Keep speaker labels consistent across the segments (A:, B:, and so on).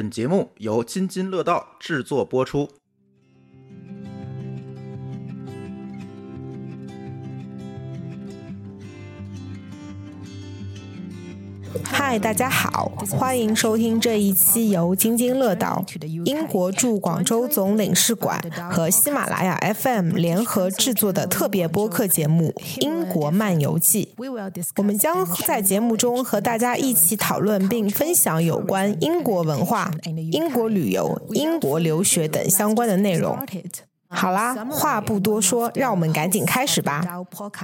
A: 本节目由津津乐道制作播出。
B: 嗨，大家好，欢迎收听这一期由津津乐道、英国驻广州总领事馆和喜马拉雅 FM 联合制作的特别播客节目《英国漫游记》。我们将在节目中和大家一起讨论并分享有关英国文化、英国旅游、英国留学等相关的内容。好啦，话不多说，让我们赶紧开始吧。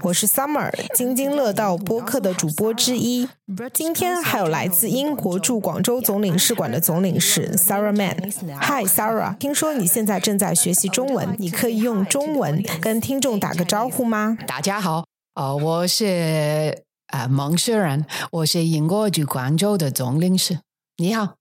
B: 我是 Summer，津津乐道播客的主播之一。今天还有来自英国驻广州总领事馆的总领事 Sarah Man。Hi Sarah，听说你现在正在学习中文，你可以用中文跟听众打个招呼吗？
C: 大家好，呃，我是呃蒙雪人，我是英国驻广州的总领事。你好，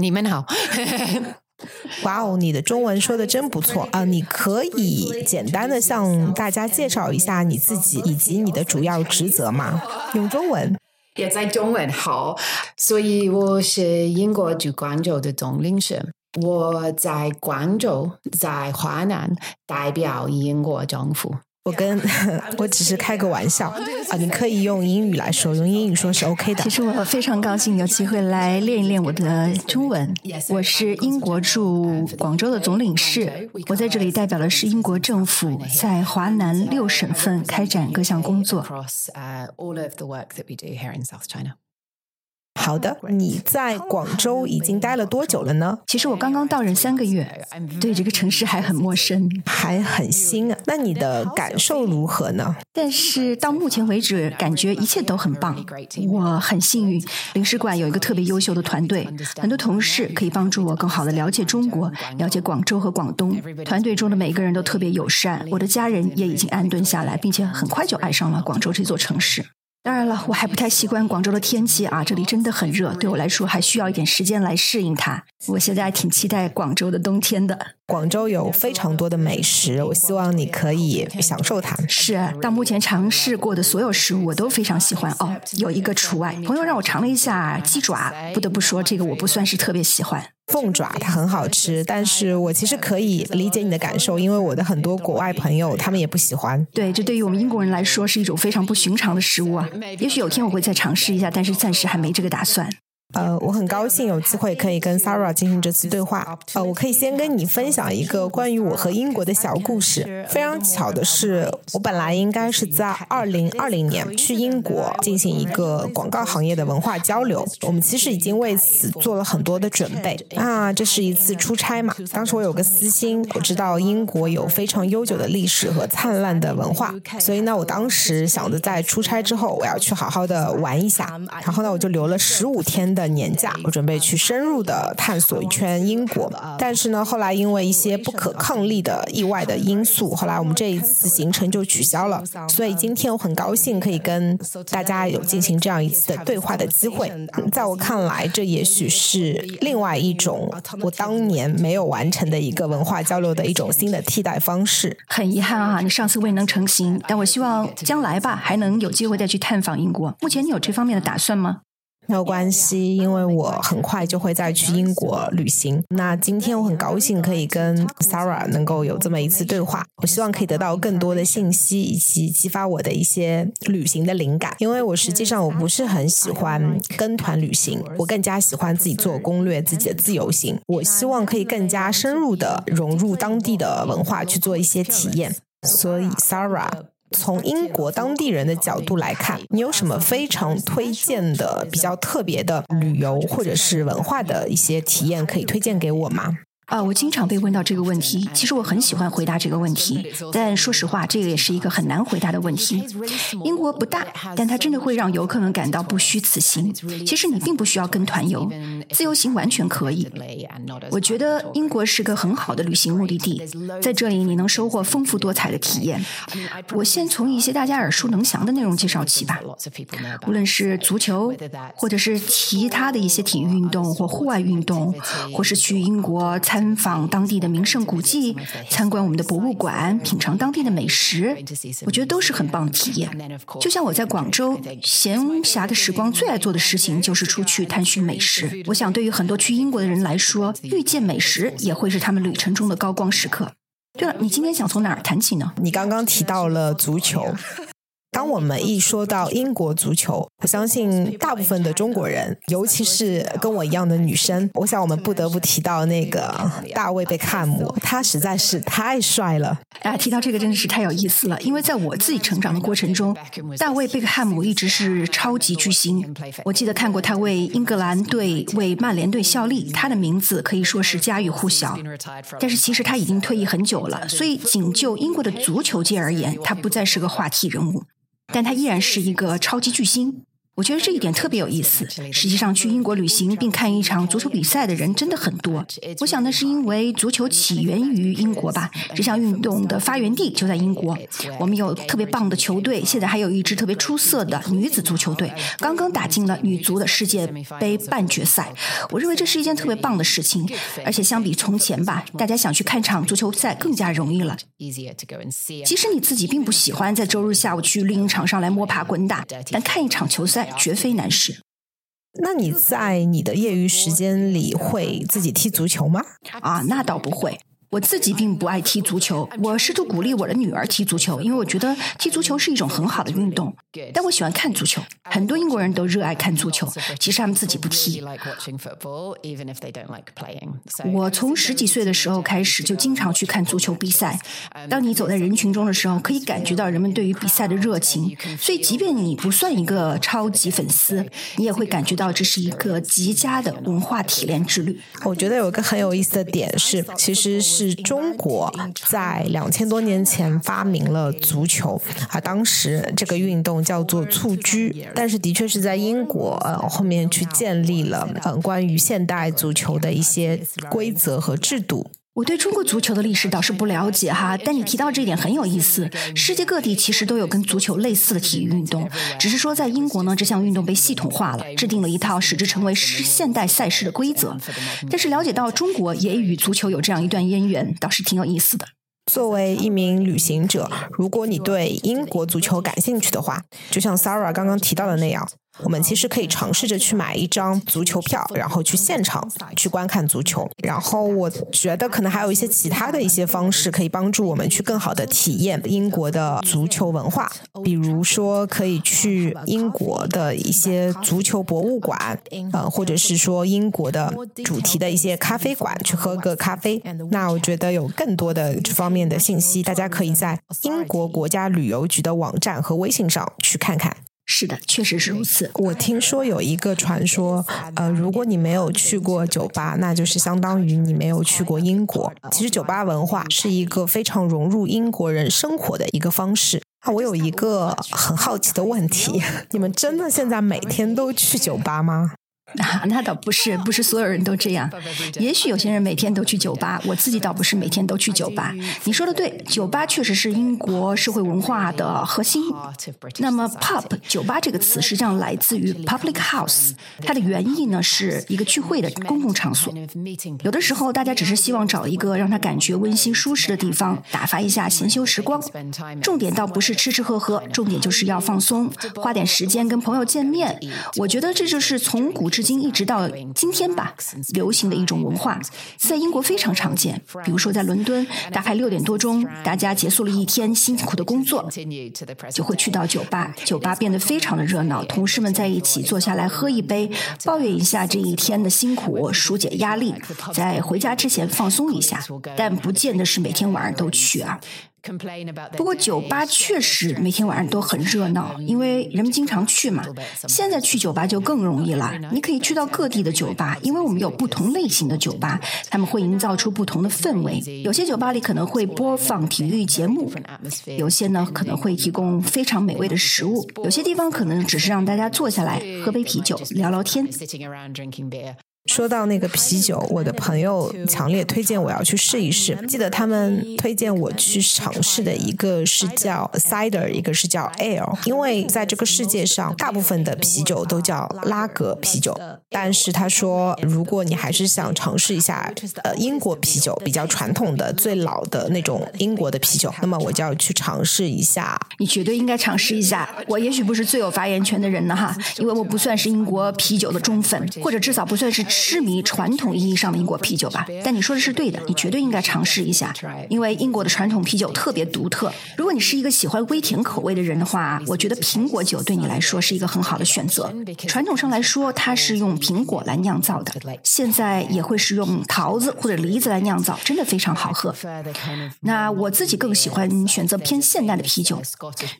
C: 你们好。
B: 哇哦，你的中文说的真不错啊！你可以简单的向大家介绍一下你自己以及你的主要职责吗？用中文
C: 也在中文好，所以我是英国驻广州的总领事，我在广州，在华南代表英国政府。
B: 我跟 我只是开个玩笑啊，你可以用英语来说，用英语说是 OK 的。
D: 其实我非常高兴有机会来练一练我的中文。我是英国驻广州的总领事，我在这里代表的是英国政府在华南六省份开展各项工作。
B: 好的，你在广州已经待了多久了呢？
D: 其实我刚刚到任三个月，对这个城市还很陌生，
B: 还很新啊。那你的感受如何呢？
D: 但是到目前为止，感觉一切都很棒。我很幸运，领事馆有一个特别优秀的团队，很多同事可以帮助我更好的了解中国，了解广州和广东。团队中的每个人都特别友善，我的家人也已经安顿下来，并且很快就爱上了广州这座城市。当然了，我还不太习惯广州的天气啊，这里真的很热，对我来说还需要一点时间来适应它。我现在还挺期待广州的冬天的。
B: 广州有非常多的美食，我希望你可以享受它。
D: 是，到目前尝试过的所有食物我都非常喜欢哦，有一个除外，朋友让我尝了一下鸡爪，不得不说这个我不算是特别喜欢。
B: 凤爪它很好吃，但是我其实可以理解你的感受，因为我的很多国外朋友他们也不喜欢。
D: 对，这对于我们英国人来说是一种非常不寻常的食物啊。也许有天我会再尝试一下，但是暂时还没这个打算。
B: 呃，我很高兴有机会可以跟 Sarah 进行这次对话。呃，我可以先跟你分享一个关于我和英国的小故事。非常巧的是，我本来应该是在二零二零年去英国进行一个广告行业的文化交流。我们其实已经为此做了很多的准备。啊这是一次出差嘛？当时我有个私心，我知道英国有非常悠久的历史和灿烂的文化，所以呢，我当时想着在出差之后，我要去好好的玩一下。然后呢，我就留了十五天。的年假，我准备去深入的探索一圈英国。但是呢，后来因为一些不可抗力的意外的因素，后来我们这一次行程就取消了。所以今天我很高兴可以跟大家有进行这样一次的对话的机会。在我看来，这也许是另外一种我当年没有完成的一个文化交流的一种新的替代方式。
D: 很遗憾啊，你上次未能成行，但我希望将来吧，还能有机会再去探访英国。目前你有这方面的打算吗？
B: 没有关系，因为我很快就会再去英国旅行。那今天我很高兴可以跟 Sarah 能够有这么一次对话。我希望可以得到更多的信息，以及激发我的一些旅行的灵感。因为我实际上我不是很喜欢跟团旅行，我更加喜欢自己做攻略，自己的自由行。我希望可以更加深入的融入当地的文化，去做一些体验。所以 Sarah。从英国当地人的角度来看，你有什么非常推荐的、比较特别的旅游或者是文化的一些体验可以推荐给我吗？
D: 啊，我经常被问到这个问题。其实我很喜欢回答这个问题，但说实话，这个也是一个很难回答的问题。英国不大，但它真的会让游客们感到不虚此行。其实你并不需要跟团游，自由行完全可以。我觉得英国是个很好的旅行目的地，在这里你能收获丰富多彩的体验。我先从一些大家耳熟能详的内容介绍起吧。无论是足球，或者是其他的一些体育运动或户外运动，或是去英国参。参访当地的名胜古迹，参观我们的博物馆，品尝当地的美食，我觉得都是很棒的体验。就像我在广州闲暇的时光最爱做的事情就是出去探寻美食。我想对于很多去英国的人来说，遇见美食也会是他们旅程中的高光时刻。对了，你今天想从哪儿谈起呢？
B: 你刚刚提到了足球。当我们一说到英国足球，我相信大部分的中国人，尤其是跟我一样的女生，我想我们不得不提到那个大卫贝克汉姆，他实在是太帅了。
D: 啊，提到这个真的是太有意思了，因为在我自己成长的过程中，大卫贝克汉姆一直是超级巨星。我记得看过他为英格兰队、为曼联队效力，他的名字可以说是家喻户晓。但是其实他已经退役很久了，所以仅就英国的足球界而言，他不再是个话题人物。但他依然是一个超级巨星。我觉得这一点特别有意思。实际上，去英国旅行并看一场足球比赛的人真的很多。我想那是因为足球起源于英国吧，这项运动的发源地就在英国。我们有特别棒的球队，现在还有一支特别出色的女子足球队，刚刚打进了女足的世界杯半决赛。我认为这是一件特别棒的事情，而且相比从前吧，大家想去看场足球赛更加容易了。即使你自己并不喜欢在周日下午去绿茵场上来摸爬滚打，但看一场球赛。绝非难事。
B: 那你在你的业余时间里会自己踢足球吗？
D: 啊，那倒不会。我自己并不爱踢足球，我试图鼓励我的女儿踢足球，因为我觉得踢足球是一种很好的运动。但我喜欢看足球，很多英国人都热爱看足球，其实他们自己不踢。我从十几岁的时候开始就经常去看足球比赛。当你走在人群中的时候，可以感觉到人们对于比赛的热情。所以，即便你不算一个超级粉丝，你也会感觉到这是一个极佳的文化体验之旅。
B: 我觉得有个很有意思的点是，其实是。是中国在两千多年前发明了足球啊，当时这个运动叫做蹴鞠，但是的确是在英国呃后面去建立了嗯关于现代足球的一些规则和制度。
D: 我对中国足球的历史倒是不了解哈，但你提到这一点很有意思。世界各地其实都有跟足球类似的体育运动，只是说在英国呢，这项运动被系统化了，制定了一套使之成为现代赛事的规则。但是了解到中国也与足球有这样一段渊源，倒是挺有意思的。
B: 作为一名旅行者，如果你对英国足球感兴趣的话，就像 Sarah 刚刚提到的那样。我们其实可以尝试着去买一张足球票，然后去现场去观看足球。然后我觉得可能还有一些其他的一些方式可以帮助我们去更好的体验英国的足球文化。比如说，可以去英国的一些足球博物馆，呃，或者是说英国的主题的一些咖啡馆去喝个咖啡。那我觉得有更多的这方面的信息，大家可以在英国国家旅游局的网站和微信上去看看。
D: 是的，确实是如此。
B: 我听说有一个传说，呃，如果你没有去过酒吧，那就是相当于你没有去过英国。其实酒吧文化是一个非常融入英国人生活的一个方式。啊，我有一个很好奇的问题：你们真的现在每天都去酒吧吗？
D: 啊，那倒不是，不是所有人都 这样。也许有些人每天都去酒吧，我自己倒不是每天都去酒吧。你说的对，酒吧确实是英国社会文化的核心。那么，pub 酒吧这个词实际上来自于 public house，它的原意呢是一个聚会的公共场所。有的时候，大家只是希望找一个让他感觉温馨舒适的地方，打发一下闲休时光。重点倒不是吃吃喝喝，重点就是要放松，花点时间跟朋友见面。我觉得这就是从古至。今一直到今天吧，流行的一种文化，在英国非常常见。比如说，在伦敦，大概六点多钟，大家结束了一天辛苦的工作，就会去到酒吧。酒吧变得非常的热闹，同事们在一起坐下来喝一杯，抱怨一下这一天的辛苦，疏解压力，在回家之前放松一下。但不见得是每天晚上都去啊。不过酒吧确实每天晚上都很热闹，因为人们经常去嘛。现在去酒吧就更容易了，你可以去到各地的酒吧，因为我们有不同类型的酒吧，他们会营造出不同的氛围。有些酒吧里可能会播放体育节目，有些呢可能会提供非常美味的食物，有些地方可能只是让大家坐下来喝杯啤酒聊聊天。
B: 说到那个啤酒，我的朋友强烈推荐我要去试一试。记得他们推荐我去尝试的一个是叫 cider，一个是叫 ale。因为在这个世界上，大部分的啤酒都叫拉格啤酒。但是他说，如果你还是想尝试一下呃英国啤酒，比较传统的、最老的那种英国的啤酒，那么我就要去尝试一下。
D: 你绝对应该尝试一下。我也许不是最有发言权的人呢哈，因为我不算是英国啤酒的忠粉，或者至少不算是。痴迷传统意义上的英国啤酒吧，但你说的是对的，你绝对应该尝试一下，因为英国的传统啤酒特别独特。如果你是一个喜欢微甜口味的人的话，我觉得苹果酒对你来说是一个很好的选择。传统上来说，它是用苹果来酿造的，现在也会是用桃子或者梨子来酿造，真的非常好喝。那我自己更喜欢选择偏现代的啤酒，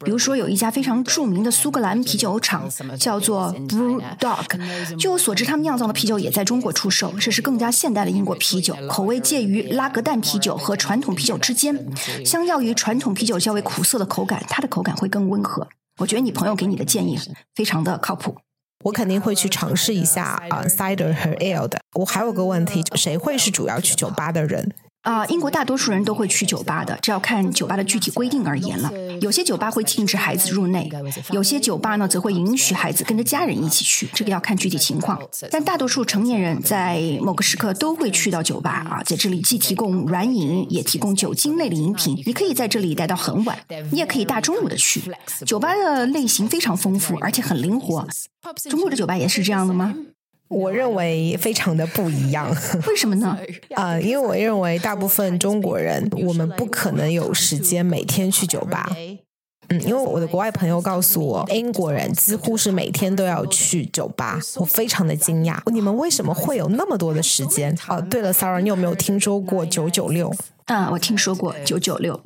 D: 比如说有一家非常著名的苏格兰啤酒厂叫做 Brew Dog，据我所知，他们酿造的啤酒也在。中国出售，这是更加现代的英国啤酒，口味介于拉格蛋啤酒和传统啤酒之间。相较于传统啤酒较为苦涩的口感，它的口感会更温和。我觉得你朋友给你的建议非常的靠谱，
B: 我肯定会去尝试一下啊，cider 和 ale 的。我还有个问题，谁会是主要去酒吧的人？
D: 啊，英国大多数人都会去酒吧的，这要看酒吧的具体规定而言了。有些酒吧会禁止孩子入内，有些酒吧呢则会允许孩子跟着家人一起去，这个要看具体情况。但大多数成年人在某个时刻都会去到酒吧啊，在这里既提供软饮，也提供酒精类的饮品，你可以在这里待到很晚，你也可以大中午的去。酒吧的类型非常丰富，而且很灵活。中国的酒吧也是这样的吗？
B: 我认为非常的不一样，
D: 为什么呢？
B: 啊，因为我认为大部分中国人，我们不可能有时间每天去酒吧。嗯，因为我的国外朋友告诉我，英国人几乎是每天都要去酒吧，我非常的惊讶。你们为什么会有那么多的时间？哦，对了，Sarah，你有没有听说过九九六？
D: 啊，我听说过九九六。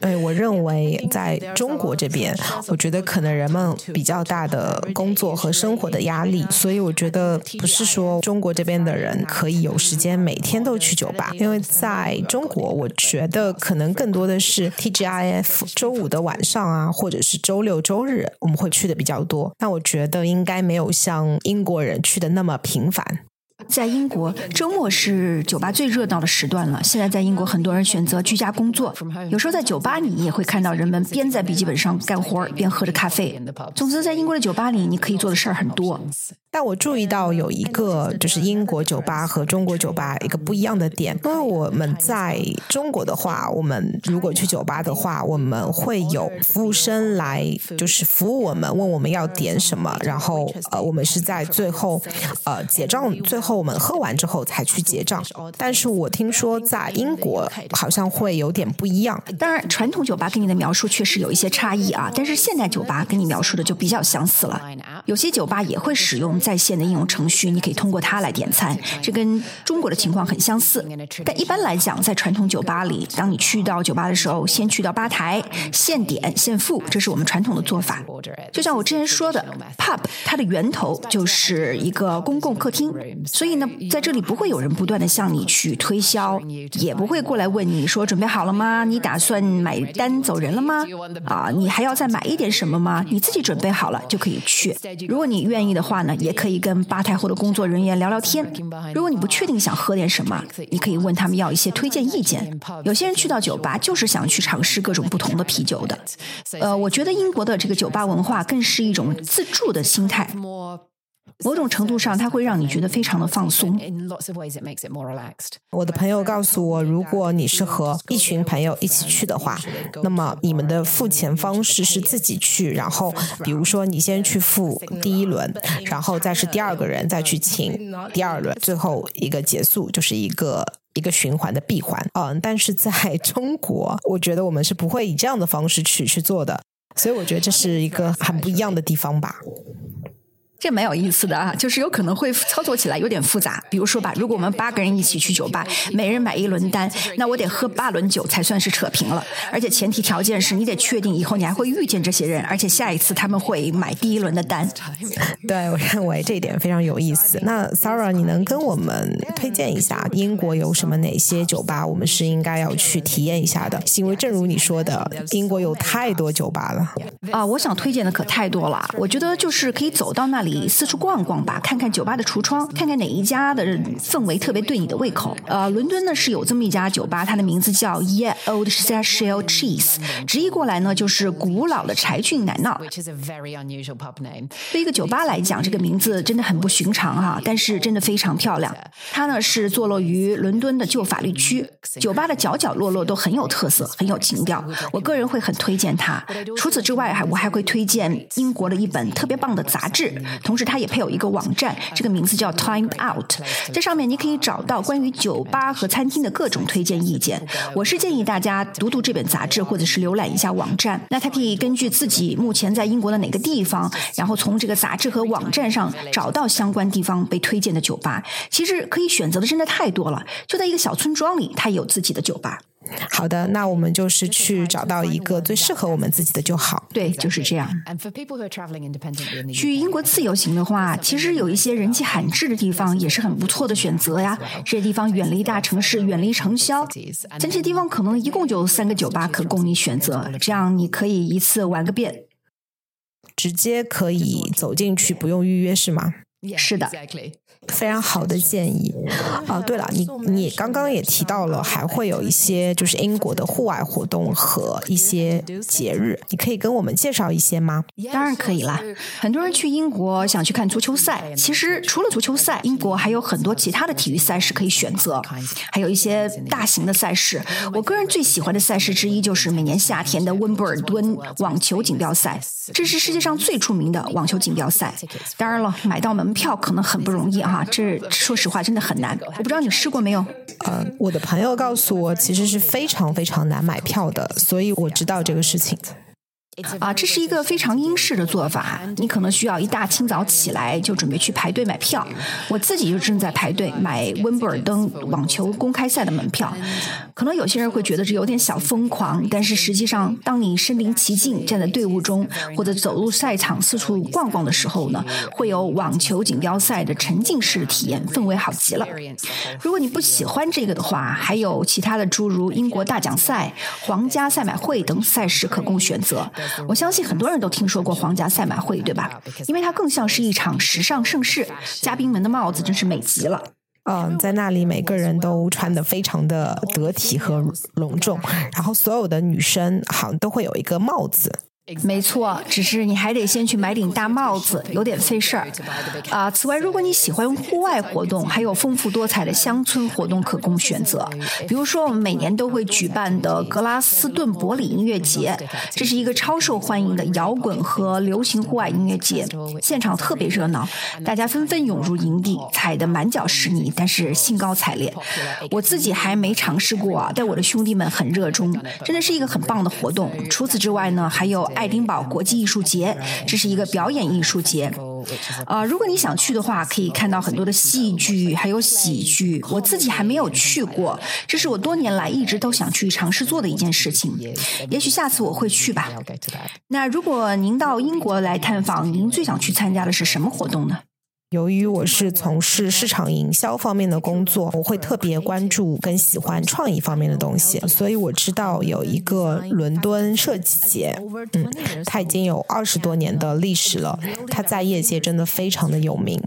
B: 对，我认为在中国这边，我觉得可能人们比较大的工作和生活的压力，所以我觉得不是说中国这边的人可以有时间每天都去酒吧，因为在中国，我觉得可能更多的是 TGIF 周五的晚上啊，或者是周六周日我们会去的比较多。那我觉得应该没有像英国人去的那么频繁。
D: 在英国，周末是酒吧最热闹的时段了。现在在英国，很多人选择居家工作，有时候在酒吧里，也会看到人们边在笔记本上干活儿边喝着咖啡。总之，在英国的酒吧里，你可以做的事儿很多。
B: 但我注意到有一个，就是英国酒吧和中国酒吧一个不一样的点，因为我们在中国的话，我们如果去酒吧的话，我们会有服务生来，就是服务我们，问我们要点什么，然后呃，我们是在最后呃结账，最后我们喝完之后才去结账。但是我听说在英国好像会有点不一样。
D: 当然，传统酒吧跟你的描述确实有一些差异啊，但是现代酒吧跟你描述的就比较相似了。有些酒吧也会使用。在线的应用程序，你可以通过它来点餐，这跟中国的情况很相似。但一般来讲，在传统酒吧里，当你去到酒吧的时候，先去到吧台，现点现付，这是我们传统的做法。就像我之前说的，pub 它的源头就是一个公共客厅，所以呢，在这里不会有人不断的向你去推销，也不会过来问你说准备好了吗？你打算买单走人了吗？啊，你还要再买一点什么吗？你自己准备好了就可以去。如果你愿意的话呢，也。也可以跟吧台后的工作人员聊聊天。如果你不确定想喝点什么，你可以问他们要一些推荐意见。有些人去到酒吧就是想去尝试各种不同的啤酒的。呃，我觉得英国的这个酒吧文化更是一种自助的心态。某种程度上，它会让你觉得非常的放松。
B: 我的朋友告诉我，如果你是和一群朋友一起去的话，那么你们的付钱方式是自己去，然后比如说你先去付第一轮，然后再是第二个人再去请第二轮，最后一个结束就是一个一个循环的闭环。嗯，但是在中国，我觉得我们是不会以这样的方式去去做的，所以我觉得这是一个很不一样的地方吧。
D: 这蛮有意思的啊，就是有可能会操作起来有点复杂。比如说吧，如果我们八个人一起去酒吧，每人买一轮单，那我得喝八轮酒才算是扯平了。而且前提条件是你得确定以后你还会遇见这些人，而且下一次他们会买第一轮的单。
B: 对我认为这一点非常有意思。那 Sarah，你能跟我们推荐一下英国有什么哪些酒吧，我们是应该要去体验一下的？因为正如你说的，英国有太多酒吧了。
D: 啊，我想推荐的可太多了。我觉得就是可以走到那里。里四处逛逛吧，看看酒吧的橱窗，看看哪一家的氛围特别对你的胃口。呃，伦敦呢是有这么一家酒吧，它的名字叫 Yeah Old Cheshire Cheese，直译过来呢就是古老的柴郡奶酪。对一个酒吧来讲，这个名字真的很不寻常哈，但是真的非常漂亮。它呢是坐落于伦敦的旧法律区，酒吧的角角落落都很有特色，很有情调。我个人会很推荐它。除此之外，还我还会推荐英国的一本特别棒的杂志，同时它也配有一个网站，这个名字叫 Time Out，在上面你可以找到关于酒吧和餐厅的各种推荐意见。我是建议大家读读这本杂志，或者是浏览一下网站。那它可以根据自己目前在英国的哪个地方，然后从这个杂志和网站上找到相关地方被推荐的酒吧。其实可以选择的真的太多了，就在一个小村庄里，它有自己的酒吧。
B: 好的，那我们就是去找到一个最适合我们自己的就好。
D: 对，就是这样。去英国自由行的话，其实有一些人迹罕至的地方也是很不错的选择呀。这些地方远离大城市，远离城嚣，但这些地方可能一共就三个酒吧可供你选择，这样你可以一次玩个遍，
B: 直接可以走进去，不用预约是吗？
D: 是的。
B: 非常好的建议啊！对了，你 你刚刚也提到了，还会有一些就是英国的户外活动和一些节日，你可以跟我们介绍一些吗？
D: 当然可以啦！很多人去英国想去看足球赛，其实除了足球赛，英国还有很多其他的体育赛事可以选择，还有一些大型的赛事。我个人最喜欢的赛事之一就是每年夏天的温布尔敦网球锦标赛，这是世界上最出名的网球锦标赛。当然了，买到门票可能很不容易啊！这说实话真的很难，我不知道你试过没有？
B: 呃，我的朋友告诉我，其实是非常非常难买票的，所以我知道这个事情。
D: 啊，这是一个非常英式的做法。你可能需要一大清早起来就准备去排队买票。我自己就正在排队买温布尔登网球公开赛的门票。可能有些人会觉得这有点小疯狂，但是实际上，当你身临其境站在队伍中，或者走入赛场四处逛逛的时候呢，会有网球锦标赛的沉浸式体验，氛围好极了。如果你不喜欢这个的话，还有其他的诸如英国大奖赛、皇家赛马会等赛事可供选择。我相信很多人都听说过皇家赛马会，对吧？因为它更像是一场时尚盛世，嘉宾们的帽子真是美极了。
B: 嗯，在那里每个人都穿的非常的得体和隆重，然后所有的女生好像都会有一个帽子。
D: 没错，只是你还得先去买顶大帽子，有点费事儿 啊。此外，如果你喜欢户外活动，还有丰富多彩的乡村活动可供选择。比如说，我们每年都会举办的格拉斯顿伯里音乐节，这是一个超受欢迎的摇滚和流行户外音乐节，现场特别热闹，大家纷纷涌入营地，踩得满脚是泥，但是兴高采烈。我自己还没尝试过啊，但我的兄弟们很热衷，真的是一个很棒的活动。除此之外呢，还有。爱丁堡国际艺术节，这是一个表演艺术节。呃，如果你想去的话，可以看到很多的戏剧，还有喜剧。我自己还没有去过，这是我多年来一直都想去尝试做的一件事情。也许下次我会去吧。那如果您到英国来探访，您最想去参加的是什么活动呢？
B: 由于我是从事市场营销方面的工作，我会特别关注跟喜欢创意方面的东西，所以我知道有一个伦敦设计节，嗯，它已经有二十多年的历史了，它在业界真的非常的有名。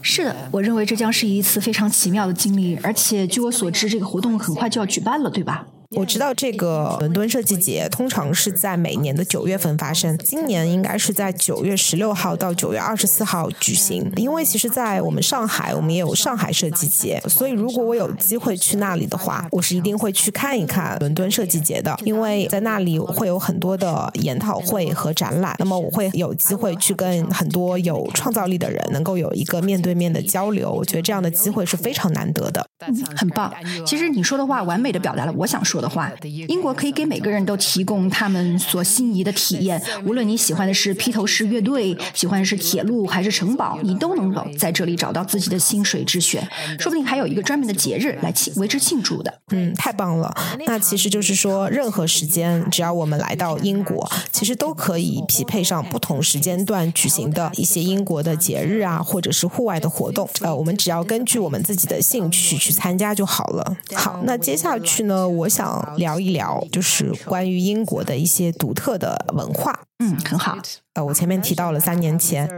D: 是的，我认为这将是一次非常奇妙的经历，而且据我所知，这个活动很快就要举办了，对吧？
B: 我知道这个伦敦设计节通常是在每年的九月份发生，今年应该是在九月十六号到九月二十四号举行。因为其实，在我们上海，我们也有上海设计节，所以如果我有机会去那里的话，我是一定会去看一看伦敦设计节的，因为在那里会有很多的研讨会和展览。那么我会有机会去跟很多有创造力的人能够有一个面对面的交流，我觉得这样的机会是非常难得的。
D: 很棒，其实你说的话完美的表达了我想说。的话，英国可以给每个人都提供他们所心仪的体验。无论你喜欢的是披头士乐队，喜欢的是铁路还是城堡，你都能够在这里找到自己的心水之选。说不定还有一个专门的节日来庆为之庆祝的。
B: 嗯，太棒了。那其实就是说，任何时间只要我们来到英国，其实都可以匹配上不同时间段举行的一些英国的节日啊，或者是户外的活动。呃，我们只要根据我们自己的兴趣去参加就好了。好，那接下去呢，我想。聊一聊，就是关于英国的一些独特的文化。
D: 嗯，很好。
B: 呃，我前面提到了三年前，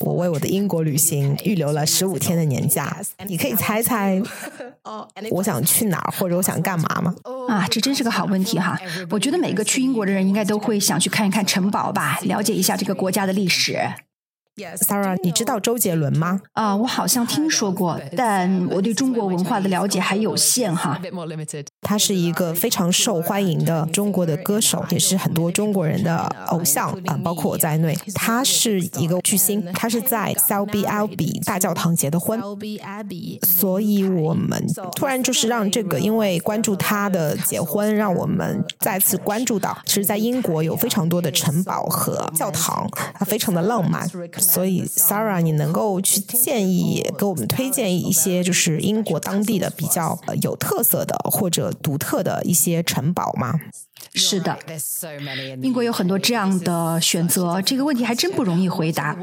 B: 我为我的英国旅行预留了十五天的年假。你可以猜猜 我想去哪儿，或者我想干嘛吗？
D: 啊，这真是个好问题哈！我觉得每个去英国的人应该都会想去看一看城堡吧，了解一下这个国家的历史。
B: Sarah，你知道周杰伦吗？
D: 啊，我好像听说过，但我对中国文化的了解还有限哈。
B: 他是一个非常受欢迎的中国的歌手，也是很多中国人的偶像啊，包括我在内。他是一个巨星，他是在 Selby Abbey 大教堂结的婚，所以我们突然就是让这个，因为关注他的结婚，让我们再次关注到，其实，在英国有非常多的城堡和教堂，它非常的浪漫。所以，Sara，你能够去建议给我们推荐一些，就是英国当地的比较有特色的或者独特的一些城堡吗？
D: 是的，英国有很多这样的选择，这个问题还真不容易回答。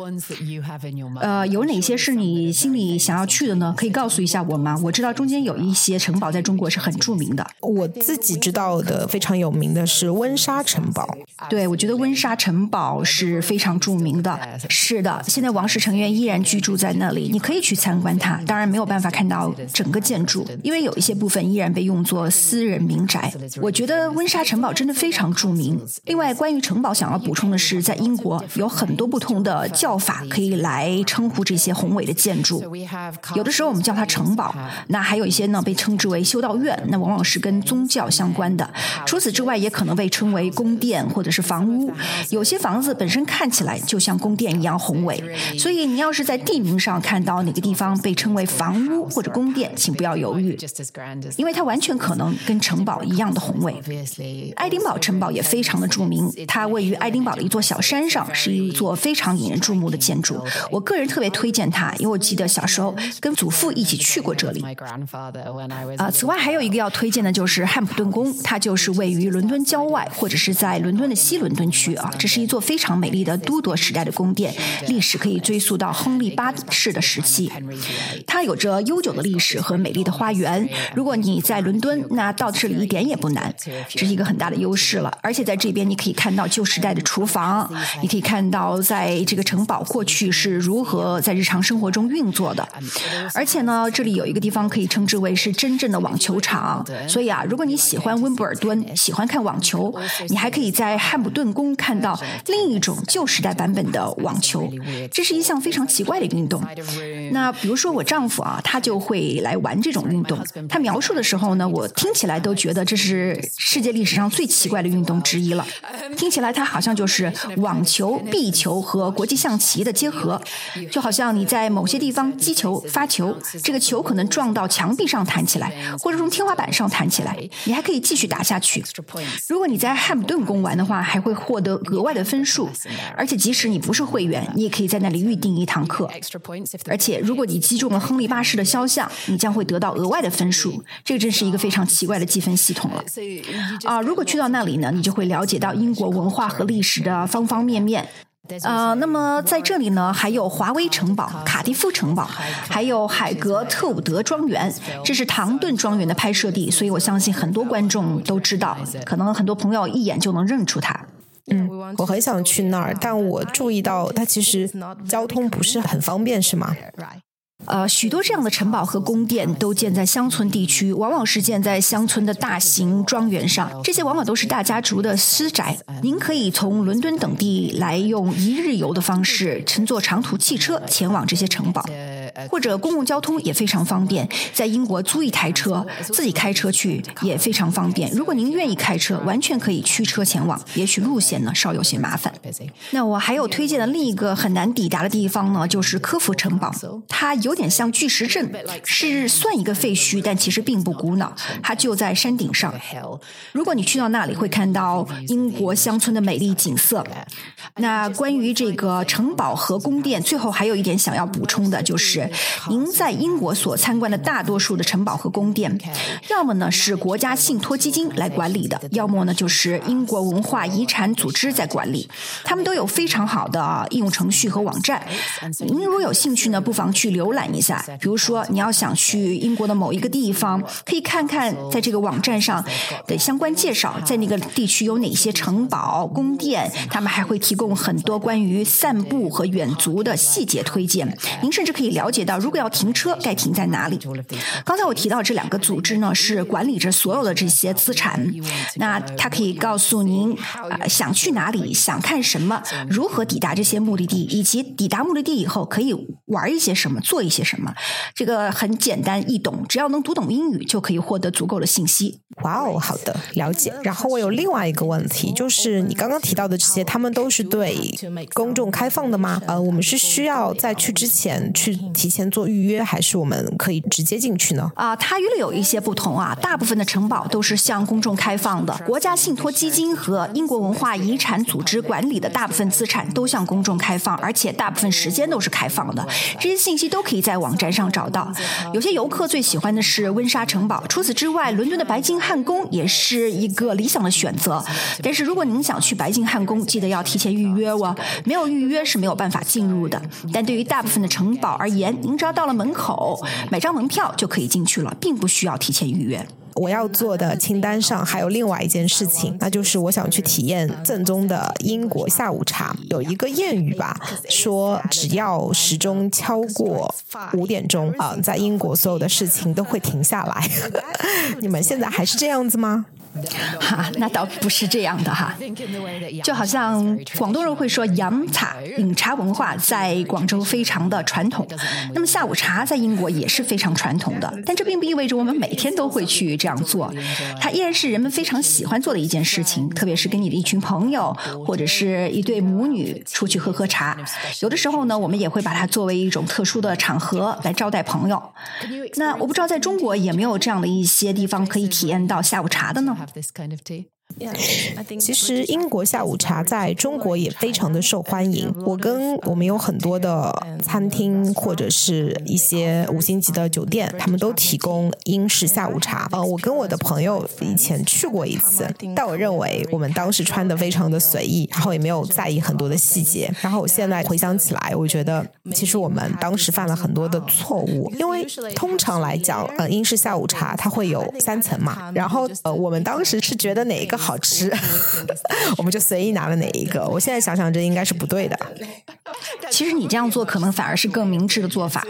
D: 呃，有哪些是你心里想要去的呢？可以告诉一下我吗？我知道中间有一些城堡在中国是很著名的。
B: 我自己知道的非常有名的是温莎城堡。
D: 对，我觉得温莎城堡是非常著名的。是的，现在王室成员依然居住在那里，你可以去参观它。当然没有办法看到整个建筑，因为有一些部分依然被用作私人民宅。我觉得温莎城堡真的非常著名。另外，关于城堡，想要补充的是，在英国有很多不同的叫法可以来称呼这些宏伟的建筑。有的时候我们叫它城堡，那还有一些呢被称之为修道院，那往往是跟宗教相关的。除此之外，也可能被称为宫殿或者是房屋。有些房子本身看起来就像宫殿一样宏伟，所以你要是在地名上看到哪个地方被称为房屋或者宫殿，请不要犹豫，因为它完全可能跟城堡一样的宏伟。爱丁堡城堡也非常的著名，它位于爱丁堡的一座小山上，是一座非常引人注目的建筑。我个人特别推荐它，因为我记得小时候跟祖父一起去过这里。啊，此外还有一个要推荐的就是汉普顿宫，它就是位于伦敦郊外，或者是在伦敦的西伦敦区啊。这是一座非常美丽的都铎时代的宫殿，历史可以追溯到亨利八世的时期。它有着悠久的历史和美丽的花园。如果你在伦敦，那到这里一点也不难，这是一个很大大的优势了。而且在这边你可以看到旧时代的厨房，你可以看到在这个城堡过去是如何在日常生活中运作的。而且呢，这里有一个地方可以称之为是真正的网球场。所以啊，如果你喜欢温布尔敦，喜欢看网球，你还可以在汉普顿宫看到另一种旧时代版本的网球。这是一项非常奇怪的运动。那比如说我丈夫啊，他就会来玩这种运动。他描述的时候呢，我听起来都觉得这是世界历史上最奇怪的运动之一了。听起来它好像就是网球、壁球和国际象棋的结合，就好像你在某些地方击球、发球，这个球可能撞到墙壁上弹起来，或者从天花板上弹起来，你还可以继续打下去。如果你在汉普顿宫玩的话，还会获得额外的分数，而且即使你不是会员，你也可以在那里预定一堂课。而且如果你击中了亨利八世的肖像，你将会得到额外的分数。这个真是一个非常奇怪的积分系统了。啊，如果去到那里呢，你就会了解到英国文化和历史的方方面面。呃，那么在这里呢，还有华威城堡、卡迪夫城堡，还有海格特伍德庄园，这是唐顿庄园的拍摄地，所以我相信很多观众都知道，可能很多朋友一眼就能认出它。
B: 嗯，我很想去那儿，但我注意到它其实交通不是很方便，是吗？
D: 呃，许多这样的城堡和宫殿都建在乡村地区，往往是建在乡村的大型庄园上。这些往往都是大家族的私宅。您可以从伦敦等地来用一日游的方式乘坐长途汽车前往这些城堡。或者公共交通也非常方便，在英国租一台车，自己开车去也非常方便。如果您愿意开车，完全可以驱车前往。也许路线呢稍有些麻烦。那我还有推荐的另一个很难抵达的地方呢，就是科夫城堡。它有点像巨石阵，是算一个废墟，但其实并不古老。它就在山顶上。如果你去到那里，会看到英国乡村的美丽景色。那关于这个城堡和宫殿，最后还有一点想要补充的就是。是，您在英国所参观的大多数的城堡和宫殿，要么呢是国家信托基金来管理的，要么呢就是英国文化遗产组织在管理。他们都有非常好的应用程序和网站。您如果有兴趣呢，不妨去浏览一下。比如说，你要想去英国的某一个地方，可以看看在这个网站上的相关介绍，在那个地区有哪些城堡、宫殿，他们还会提供很多关于散步和远足的细节推荐。您甚至可以了解解到，如果要停车，该停在哪里。刚才我提到这两个组织呢，是管理着所有的这些资产。那它可以告诉您，呃，想去哪里，想看什么，如何抵达这些目的地，以及抵达目的地以后可以玩一些什么，做一些什么。这个很简单易懂，只要能读懂英语，就可以获得足够的信息。
B: 哇哦，好的，了解。然后我有另外一个问题，就是你刚刚提到的这些，他们都是对公众开放的吗？呃，我们是需要在去之前去提前做预约，还是我们可以直接进去呢？
D: 啊，它略有一些不同啊。大部分的城堡都是向公众开放的，国家信托基金和英国文化遗产组织管理的大部分资产都向公众开放，而且大部分时间都是开放的。这些信息都可以在网站上找到。有些游客最喜欢的是温莎城堡，除此之外，伦敦的白金汉宫也是一个理想的选择。但是如果您想去白金汉宫，记得要提前预约哦，没有预约是没有办法进入的。但对于大部分的城堡而言，您只要到了门口买张门票就可以进去了，并不需要提前预约。
B: 我要做的清单上还有另外一件事情，那就是我想去体验正宗的英国下午茶。有一个谚语吧，说只要时钟敲过五点钟啊，在英国所有的事情都会停下来。你们现在还是这样子吗？
D: 哈，那倒不是这样的哈，就好像广东人会说饮茶，饮茶文化在广州非常的传统。那么下午茶在英国也是非常传统的，但这并不意味着我们每天都会去这样做。它依然是人们非常喜欢做的一件事情，特别是跟你的一群朋友或者是一对母女出去喝喝茶。有的时候呢，我们也会把它作为一种特殊的场合来招待朋友。那我不知道在中国有没有这样的一些地方可以体验到下午茶的呢
E: ？this kind of tea.
B: 其实英国下午茶在中国也非常的受欢迎。我跟我们有很多的餐厅或者是一些五星级的酒店，他们都提供英式下午茶。呃，我跟我的朋友以前去过一次，但我认为我们当时穿的非常的随意，然后也没有在意很多的细节。然后我现在回想起来，我觉得其实我们当时犯了很多的错误，因为通常来讲，呃，英式下午茶它会有三层嘛，然后呃，我们当时是觉得哪一个。好吃，我们就随意拿了哪一个。我现在想想，这应该是不对的。
D: 其实你这样做可能反而是更明智的做法。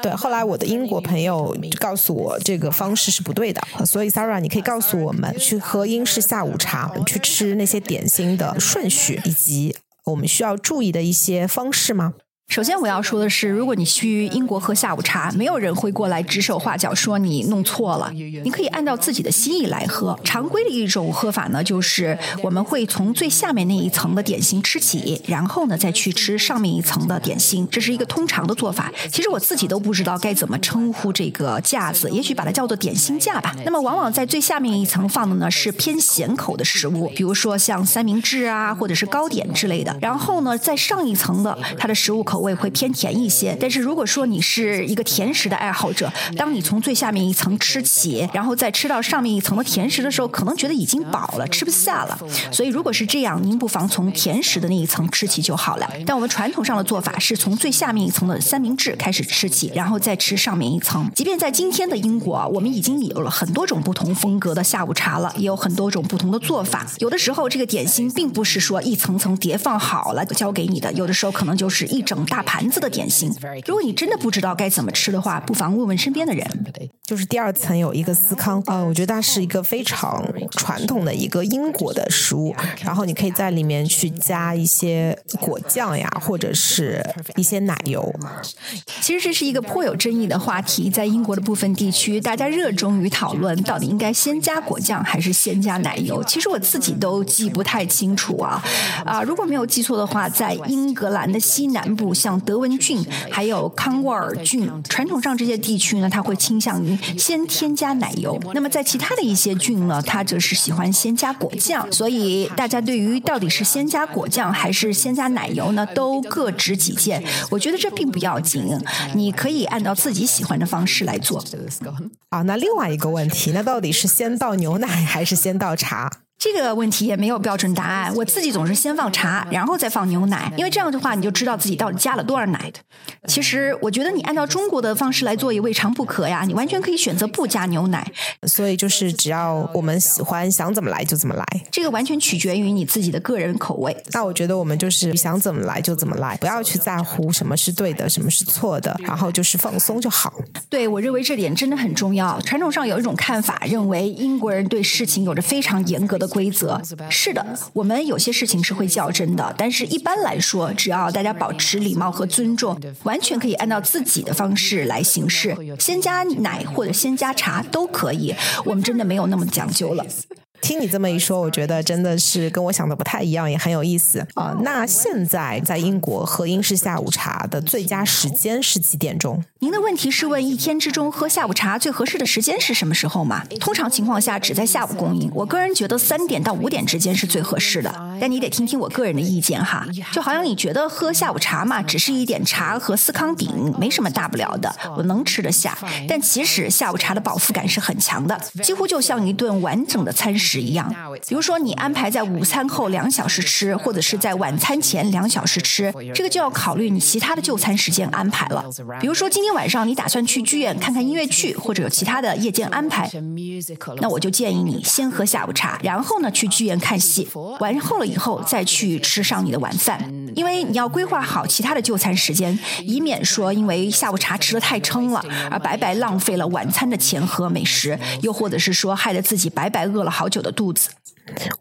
B: 对，后来我的英国朋友告诉我这个方式是不对的，所以 Sarah，你可以告诉我们去喝英式下午茶、去吃那些点心的顺序，以及我们需要注意的一些方式吗？
D: 首先我要说的是，如果你去英国喝下午茶，没有人会过来指手画脚说你弄错了。你可以按照自己的心意来喝。常规的一种喝法呢，就是我们会从最下面那一层的点心吃起，然后呢再去吃上面一层的点心，这是一个通常的做法。其实我自己都不知道该怎么称呼这个架子，也许把它叫做点心架吧。那么往往在最下面一层放的呢是偏咸口的食物，比如说像三明治啊，或者是糕点之类的。然后呢，在上一层的它的食物口。口味会偏甜一些，但是如果说你是一个甜食的爱好者，当你从最下面一层吃起，然后再吃到上面一层的甜食的时候，可能觉得已经饱了，吃不下了。所以如果是这样，您不妨从甜食的那一层吃起就好了。但我们传统上的做法是从最下面一层的三明治开始吃起，然后再吃上面一层。即便在今天的英国，我们已经有了很多种不同风格的下午茶了，也有很多种不同的做法。有的时候，这个点心并不是说一层层叠放好了交给你的，有的时候可能就是一整。大盘子的点心，如果你真的不知道该怎么吃的话，不妨问问身边的人。
B: 就是第二层有一个司康，呃，我觉得它是一个非常传统的一个英国的食物，然后你可以在里面去加一些果酱呀，或者是一些奶油。
D: 其实这是一个颇有争议的话题，在英国的部分地区，大家热衷于讨论到底应该先加果酱还是先加奶油。其实我自己都记不太清楚啊啊！如果没有记错的话，在英格兰的西南部。像德文郡还有康沃尔郡，传统上这些地区呢，它会倾向于，先添加奶油。那么在其他的一些菌呢，它则是喜欢先加果酱。所以大家对于到底是先加果酱还是先加奶油呢，都各执己见。我觉得这并不要紧，你可以按照自己喜欢的方式来做。
B: 啊，那另外一个问题，那到底是先倒牛奶还是先倒茶？
D: 这个问题也没有标准答案。我自己总是先放茶，然后再放牛奶，因为这样的话你就知道自己到底加了多少奶的。其实我觉得你按照中国的方式来做也未尝不可呀，你完全可以选择不加牛奶。
B: 所以就是只要我们喜欢，想怎么来就怎么来，
D: 这个完全取决于你自己的个人口味。
B: 那我觉得我们就是想怎么来就怎么来，不要去在乎什么是对的，什么是错的，然后就是放松就好。
D: 对我认为这点真的很重要。传统上有一种看法，认为英国人对事情有着非常严格的。规则是的，我们有些事情是会较真的，但是一般来说，只要大家保持礼貌和尊重，完全可以按照自己的方式来行事。先加奶或者先加茶都可以，我们真的没有那么讲究了。
B: 听你这么一说，我觉得真的是跟我想的不太一样，也很有意思啊。那现在在英国喝英式下午茶的最佳时间是几点钟？
D: 您的问题是问一天之中喝下午茶最合适的时间是什么时候吗？通常情况下只在下午供应。我个人觉得三点到五点之间是最合适的，但你得听听我个人的意见哈。就好像你觉得喝下午茶嘛，只是一点茶和司康饼，没什么大不了的，我能吃得下。但其实下午茶的饱腹感是很强的，几乎就像一顿完整的餐食。是一样，比如说你安排在午餐后两小时吃，或者是在晚餐前两小时吃，这个就要考虑你其他的就餐时间安排了。比如说今天晚上你打算去剧院看看音乐剧，或者有其他的夜间安排，那我就建议你先喝下午茶，然后呢去剧院看戏，完后了以后再去吃上你的晚饭，因为你要规划好其他的就餐时间，以免说因为下午茶吃的太撑了而白白浪费了晚餐的钱和美食，又或者是说害得自己白白饿了好久。的肚子，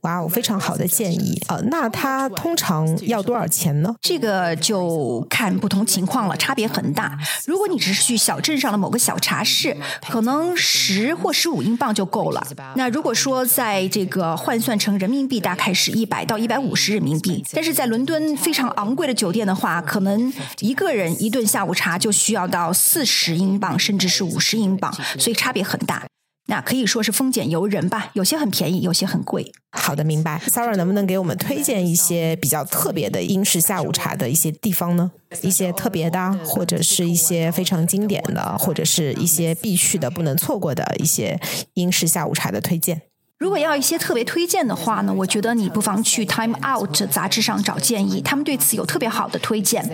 B: 哇哦，非常好的建议啊！那它通常要多少钱呢？
D: 这个就看不同情况了，差别很大。如果你只是去小镇上的某个小茶室，可能十或十五英镑就够了。那如果说在这个换算成人民币，大概是一百到一百五十人民币。但是在伦敦非常昂贵的酒店的话，可能一个人一顿下午茶就需要到四十英镑，甚至是五十英镑，所以差别很大。那可以说是丰俭由人吧，有些很便宜，有些很贵。
B: 好的，明白。Sarah 能不能给我们推荐一些比较特别的英式下午茶的一些地方呢？一些特别的，或者是一些非常经典的，或者是一些必去的、不能错过的一些英式下午茶的推荐。
D: 如果要一些特别推荐的话呢，我觉得你不妨去《Time Out》杂志上找建议，他们对此有特别好的推荐。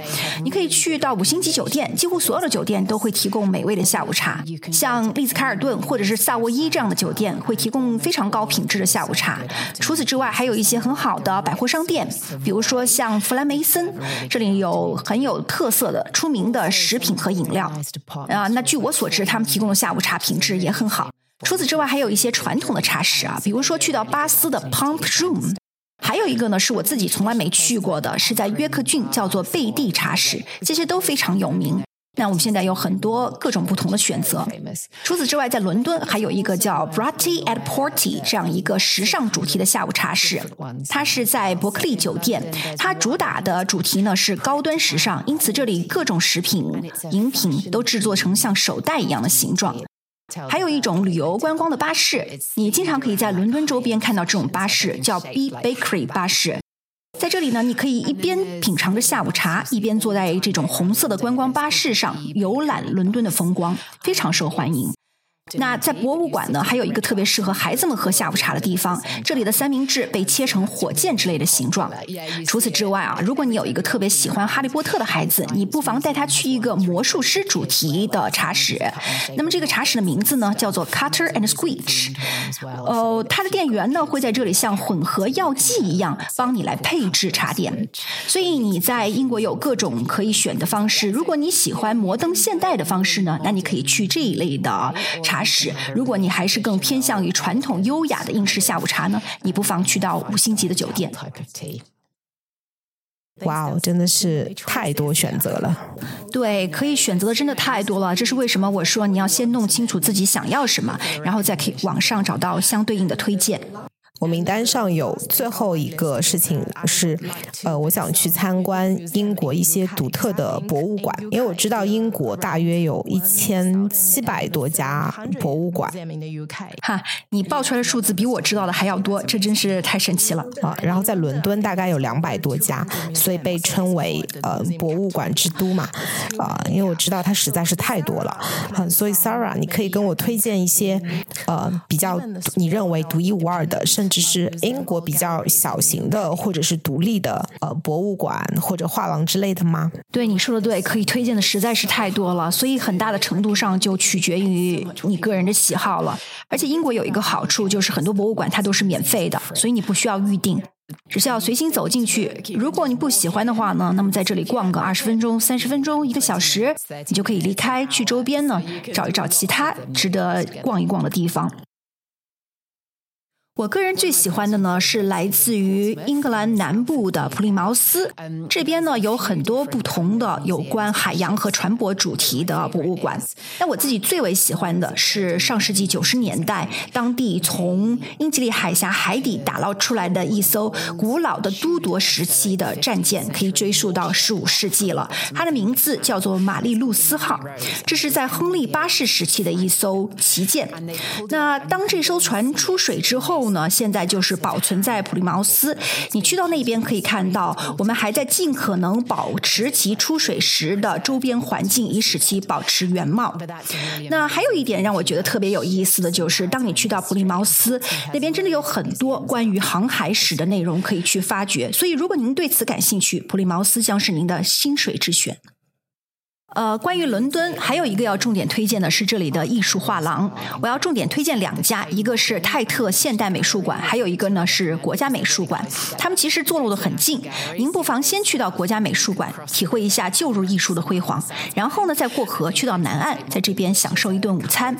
D: 你可以去到五星级酒店，几乎所有的酒店都会提供美味的下午茶。像丽兹卡尔顿或者是萨沃伊这样的酒店会提供非常高品质的下午茶。除此之外，还有一些很好的百货商店，比如说像弗兰梅森，这里有很有特色的、出名的食品和饮料。啊，那据我所知，他们提供的下午茶品质也很好。除此之外，还有一些传统的茶室啊，比如说去到巴斯的 Pump Room，还有一个呢是我自己从来没去过的，是在约克郡叫做贝蒂茶室，这些都非常有名。那我们现在有很多各种不同的选择。除此之外，在伦敦还有一个叫 Bratty at Porty 这样一个时尚主题的下午茶室，它是在伯克利酒店，它主打的主题呢是高端时尚，因此这里各种食品、饮品都制作成像手袋一样的形状。还有一种旅游观光的巴士，你经常可以在伦敦周边看到这种巴士，叫 B Bakery 巴士。在这里呢，你可以一边品尝着下午茶，一边坐在这种红色的观光巴士上游览伦敦的风光，非常受欢迎。那在博物馆呢，还有一个特别适合孩子们喝下午茶的地方。这里的三明治被切成火箭之类的形状。除此之外啊，如果你有一个特别喜欢哈利波特的孩子，你不妨带他去一个魔术师主题的茶室。那么这个茶室的名字呢，叫做 Cutter and Squeech。呃，它的店员呢会在这里像混合药剂一样帮你来配置茶点。所以你在英国有各种可以选的方式。如果你喜欢摩登现代的方式呢，那你可以去这一类的茶。茶室，如果你还是更偏向于传统优雅的英式下午茶呢，你不妨去到五星级的酒店。
B: 哇哦，真的是太多选择了。
D: 对，可以选择的真的太多了。这是为什么我说你要先弄清楚自己想要什么，然后再可以网上找到相对应的推荐。
B: 我名单上有最后一个事情是，呃，我想去参观英国一些独特的博物馆，因为我知道英国大约有一千七百多家博物馆。
D: 哈，你报出来的数字比我知道的还要多，这真是太神奇了
B: 啊！然后在伦敦大概有两百多家，所以被称为呃博物馆之都嘛，啊，因为我知道它实在是太多了，嗯所以 Sarah，你可以跟我推荐一些呃比较你认为独一无二的，甚至。只是英国比较小型的，或者是独立的呃博物馆或者画廊之类的吗？
D: 对，你说的对，可以推荐的实在是太多了，所以很大的程度上就取决于你个人的喜好了。而且英国有一个好处，就是很多博物馆它都是免费的，所以你不需要预定，只需要随心走进去。如果你不喜欢的话呢，那么在这里逛个二十分钟、三十分钟、一个小时，你就可以离开，去周边呢找一找其他值得逛一逛的地方。我个人最喜欢的呢是来自于英格兰南部的普利茅斯，这边呢有很多不同的有关海洋和船舶主题的博物馆。但我自己最为喜欢的是上世纪九十年代当地从英吉利海峡海底打捞出来的一艘古老的都铎时期的战舰，可以追溯到十五世纪了。它的名字叫做玛丽露丝号，这是在亨利八世时期的一艘旗舰。那当这艘船出水之后，呢，现在就是保存在普利茅斯。你去到那边可以看到，我们还在尽可能保持其出水时的周边环境，以使其保持原貌。那还有一点让我觉得特别有意思的就是，当你去到普利茅斯那边，真的有很多关于航海史的内容可以去发掘。所以，如果您对此感兴趣，普利茅斯将是您的心水之选。呃，关于伦敦，还有一个要重点推荐的是这里的艺术画廊。我要重点推荐两家，一个是泰特现代美术馆，还有一个呢是国家美术馆。他们其实坐落的很近，您不妨先去到国家美术馆，体会一下旧日艺术的辉煌，然后呢再过河去到南岸，在这边享受一顿午餐，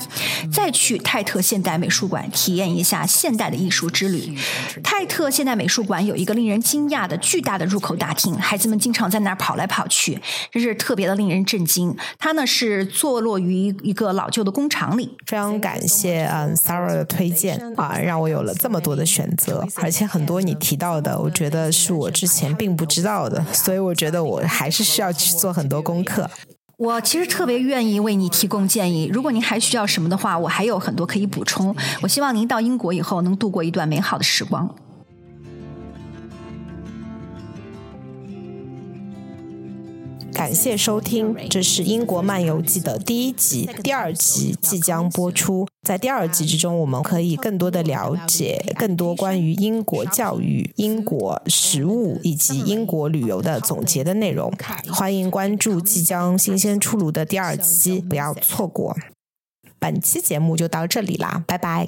D: 再去泰特现代美术馆体验一下现代的艺术之旅。泰特现代美术馆有一个令人惊讶的巨大的入口大厅，孩子们经常在那儿跑来跑去，真是特别的令人震震。惊，它呢是坐落于一个老旧的工厂里。
B: 非常感谢嗯 Sarah 的推荐啊，让我有了这么多的选择，而且很多你提到的，我觉得是我之前并不知道的，所以我觉得我还是需要去做很多功课。
D: 我其实特别愿意为你提供建议，如果您还需要什么的话，我还有很多可以补充。我希望您到英国以后能度过一段美好的时光。
B: 感谢收听，这是《英国漫游记》的第一集，第二集即将播出。在第二集之中，我们可以更多的了解更多关于英国教育、英国食物以及英国旅游的总结的内容。欢迎关注即将新鲜出炉的第二期，不要错过。本期节目就到这里啦，拜拜。